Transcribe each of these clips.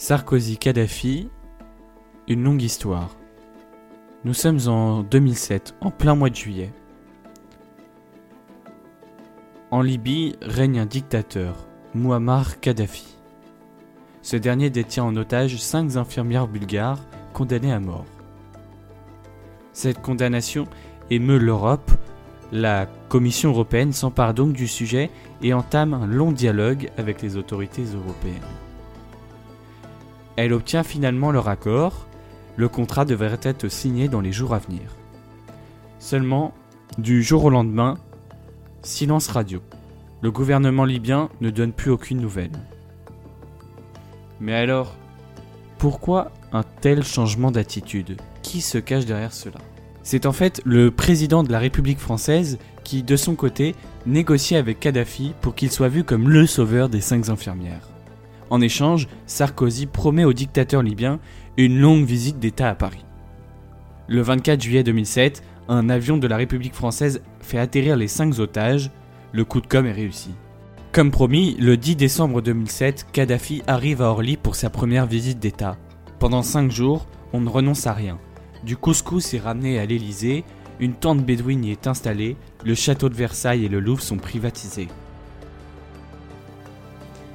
Sarkozy-Kadhafi, une longue histoire. Nous sommes en 2007, en plein mois de juillet. En Libye règne un dictateur, Muammar Kadhafi. Ce dernier détient en otage cinq infirmières bulgares condamnées à mort. Cette condamnation émeut l'Europe. La Commission européenne s'empare donc du sujet et entame un long dialogue avec les autorités européennes. Elle obtient finalement leur accord. Le contrat devrait être signé dans les jours à venir. Seulement, du jour au lendemain, silence radio. Le gouvernement libyen ne donne plus aucune nouvelle. Mais alors, pourquoi un tel changement d'attitude? Qui se cache derrière cela? C'est en fait le président de la République française qui, de son côté, négocie avec Kadhafi pour qu'il soit vu comme le sauveur des cinq infirmières. En échange, Sarkozy promet au dictateur libyen une longue visite d'État à Paris. Le 24 juillet 2007, un avion de la République française fait atterrir les cinq otages. Le coup de com' est réussi. Comme promis, le 10 décembre 2007, Kadhafi arrive à Orly pour sa première visite d'État. Pendant cinq jours, on ne renonce à rien. Du couscous est ramené à l'Élysée, une tente bédouine y est installée, le château de Versailles et le Louvre sont privatisés.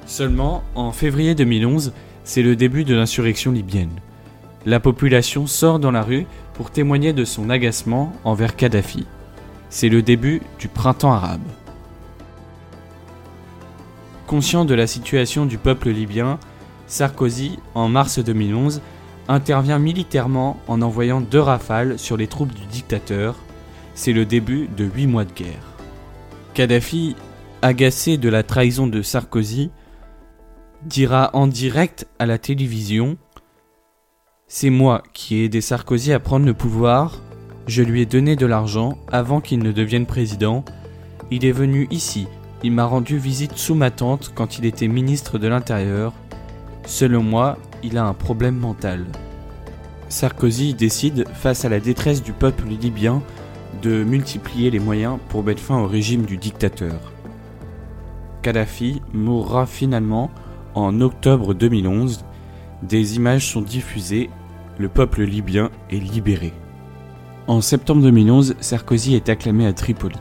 Seulement, en février 2011, c'est le début de l'insurrection libyenne. La population sort dans la rue pour témoigner de son agacement envers Kadhafi. C'est le début du printemps arabe. Conscient de la situation du peuple libyen, Sarkozy, en mars 2011, intervient militairement en envoyant deux rafales sur les troupes du dictateur. C'est le début de huit mois de guerre. Kadhafi, agacé de la trahison de Sarkozy, dira en direct à la télévision C'est moi qui ai aidé Sarkozy à prendre le pouvoir, je lui ai donné de l'argent avant qu'il ne devienne président, il est venu ici, il m'a rendu visite sous ma tente quand il était ministre de l'Intérieur. Selon moi, il a un problème mental. Sarkozy décide, face à la détresse du peuple libyen, de multiplier les moyens pour mettre fin au régime du dictateur. Kadhafi mourra finalement en octobre 2011, des images sont diffusées, le peuple libyen est libéré. En septembre 2011, Sarkozy est acclamé à Tripoli.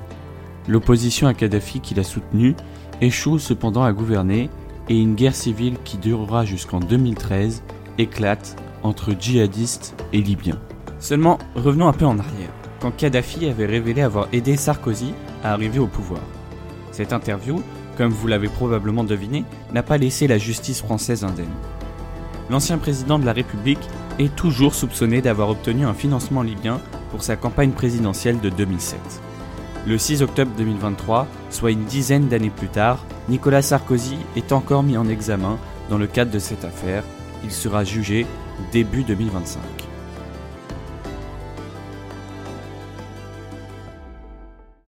L'opposition à Kadhafi qu'il a soutenu échoue cependant à gouverner et une guerre civile qui durera jusqu'en 2013 éclate entre djihadistes et libyens. Seulement, revenons un peu en arrière, quand Kadhafi avait révélé avoir aidé Sarkozy à arriver au pouvoir. Cette interview comme vous l'avez probablement deviné, n'a pas laissé la justice française indemne. L'ancien président de la République est toujours soupçonné d'avoir obtenu un financement libyen pour sa campagne présidentielle de 2007. Le 6 octobre 2023, soit une dizaine d'années plus tard, Nicolas Sarkozy est encore mis en examen dans le cadre de cette affaire. Il sera jugé début 2025.